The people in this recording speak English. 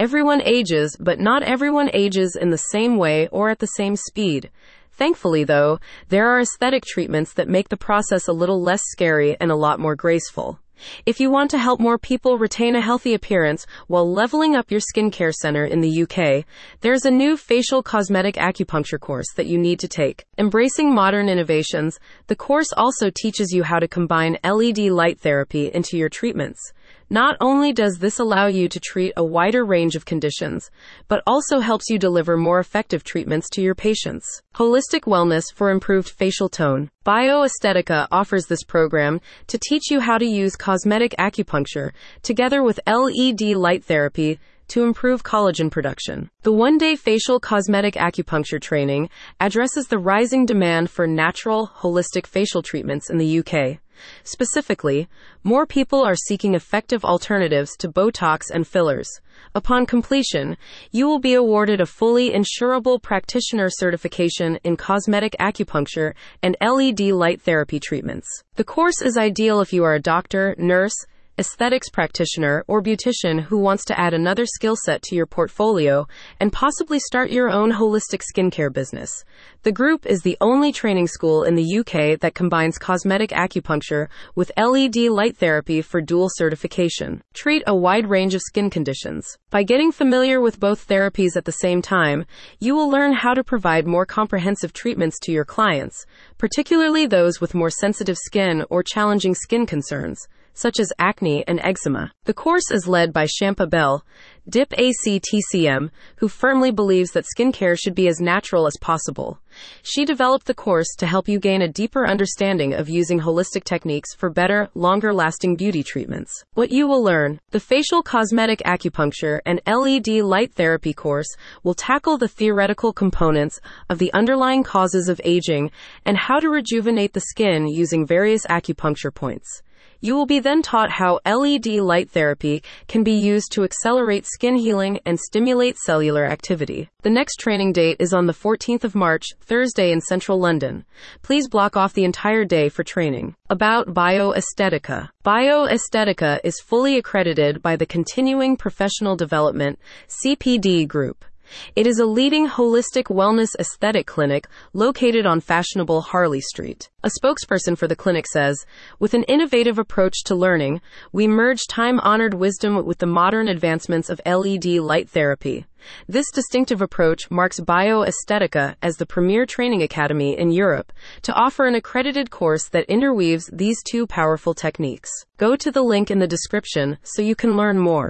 Everyone ages, but not everyone ages in the same way or at the same speed. Thankfully, though, there are aesthetic treatments that make the process a little less scary and a lot more graceful. If you want to help more people retain a healthy appearance while leveling up your skincare center in the UK, there's a new facial cosmetic acupuncture course that you need to take. Embracing modern innovations, the course also teaches you how to combine LED light therapy into your treatments. Not only does this allow you to treat a wider range of conditions, but also helps you deliver more effective treatments to your patients. Holistic Wellness for Improved Facial Tone. Bio Aesthetica offers this program to teach you how to use cosmetic acupuncture together with LED light therapy to improve collagen production. The one day facial cosmetic acupuncture training addresses the rising demand for natural, holistic facial treatments in the UK. Specifically, more people are seeking effective alternatives to Botox and fillers. Upon completion, you will be awarded a fully insurable practitioner certification in cosmetic acupuncture and LED light therapy treatments. The course is ideal if you are a doctor, nurse, aesthetics practitioner, or beautician who wants to add another skill set to your portfolio and possibly start your own holistic skincare business. The group is the only training school in the UK that combines cosmetic acupuncture with LED light therapy for dual certification. Treat a wide range of skin conditions. By getting familiar with both therapies at the same time, you will learn how to provide more comprehensive treatments to your clients, particularly those with more sensitive skin or challenging skin concerns such as acne and eczema. The course is led by Shampa Bell, DIP ACTCM, who firmly believes that skincare should be as natural as possible. She developed the course to help you gain a deeper understanding of using holistic techniques for better, longer lasting beauty treatments. What you will learn the facial cosmetic acupuncture and LED light therapy course will tackle the theoretical components of the underlying causes of aging and how to rejuvenate the skin using various acupuncture points. You will be then taught how LED light therapy can be used to accelerate skin healing and stimulate cellular activity. The next training date is on the 14th of March, Thursday in central London. Please block off the entire day for training. About Bio Aesthetica. Bioestetica is fully accredited by the Continuing Professional Development CPD Group. It is a leading holistic wellness aesthetic clinic located on fashionable Harley Street. A spokesperson for the clinic says, with an innovative approach to learning, we merge time honored wisdom with the modern advancements of LED light therapy. This distinctive approach marks Bio Aesthetica as the premier training academy in Europe to offer an accredited course that interweaves these two powerful techniques. Go to the link in the description so you can learn more.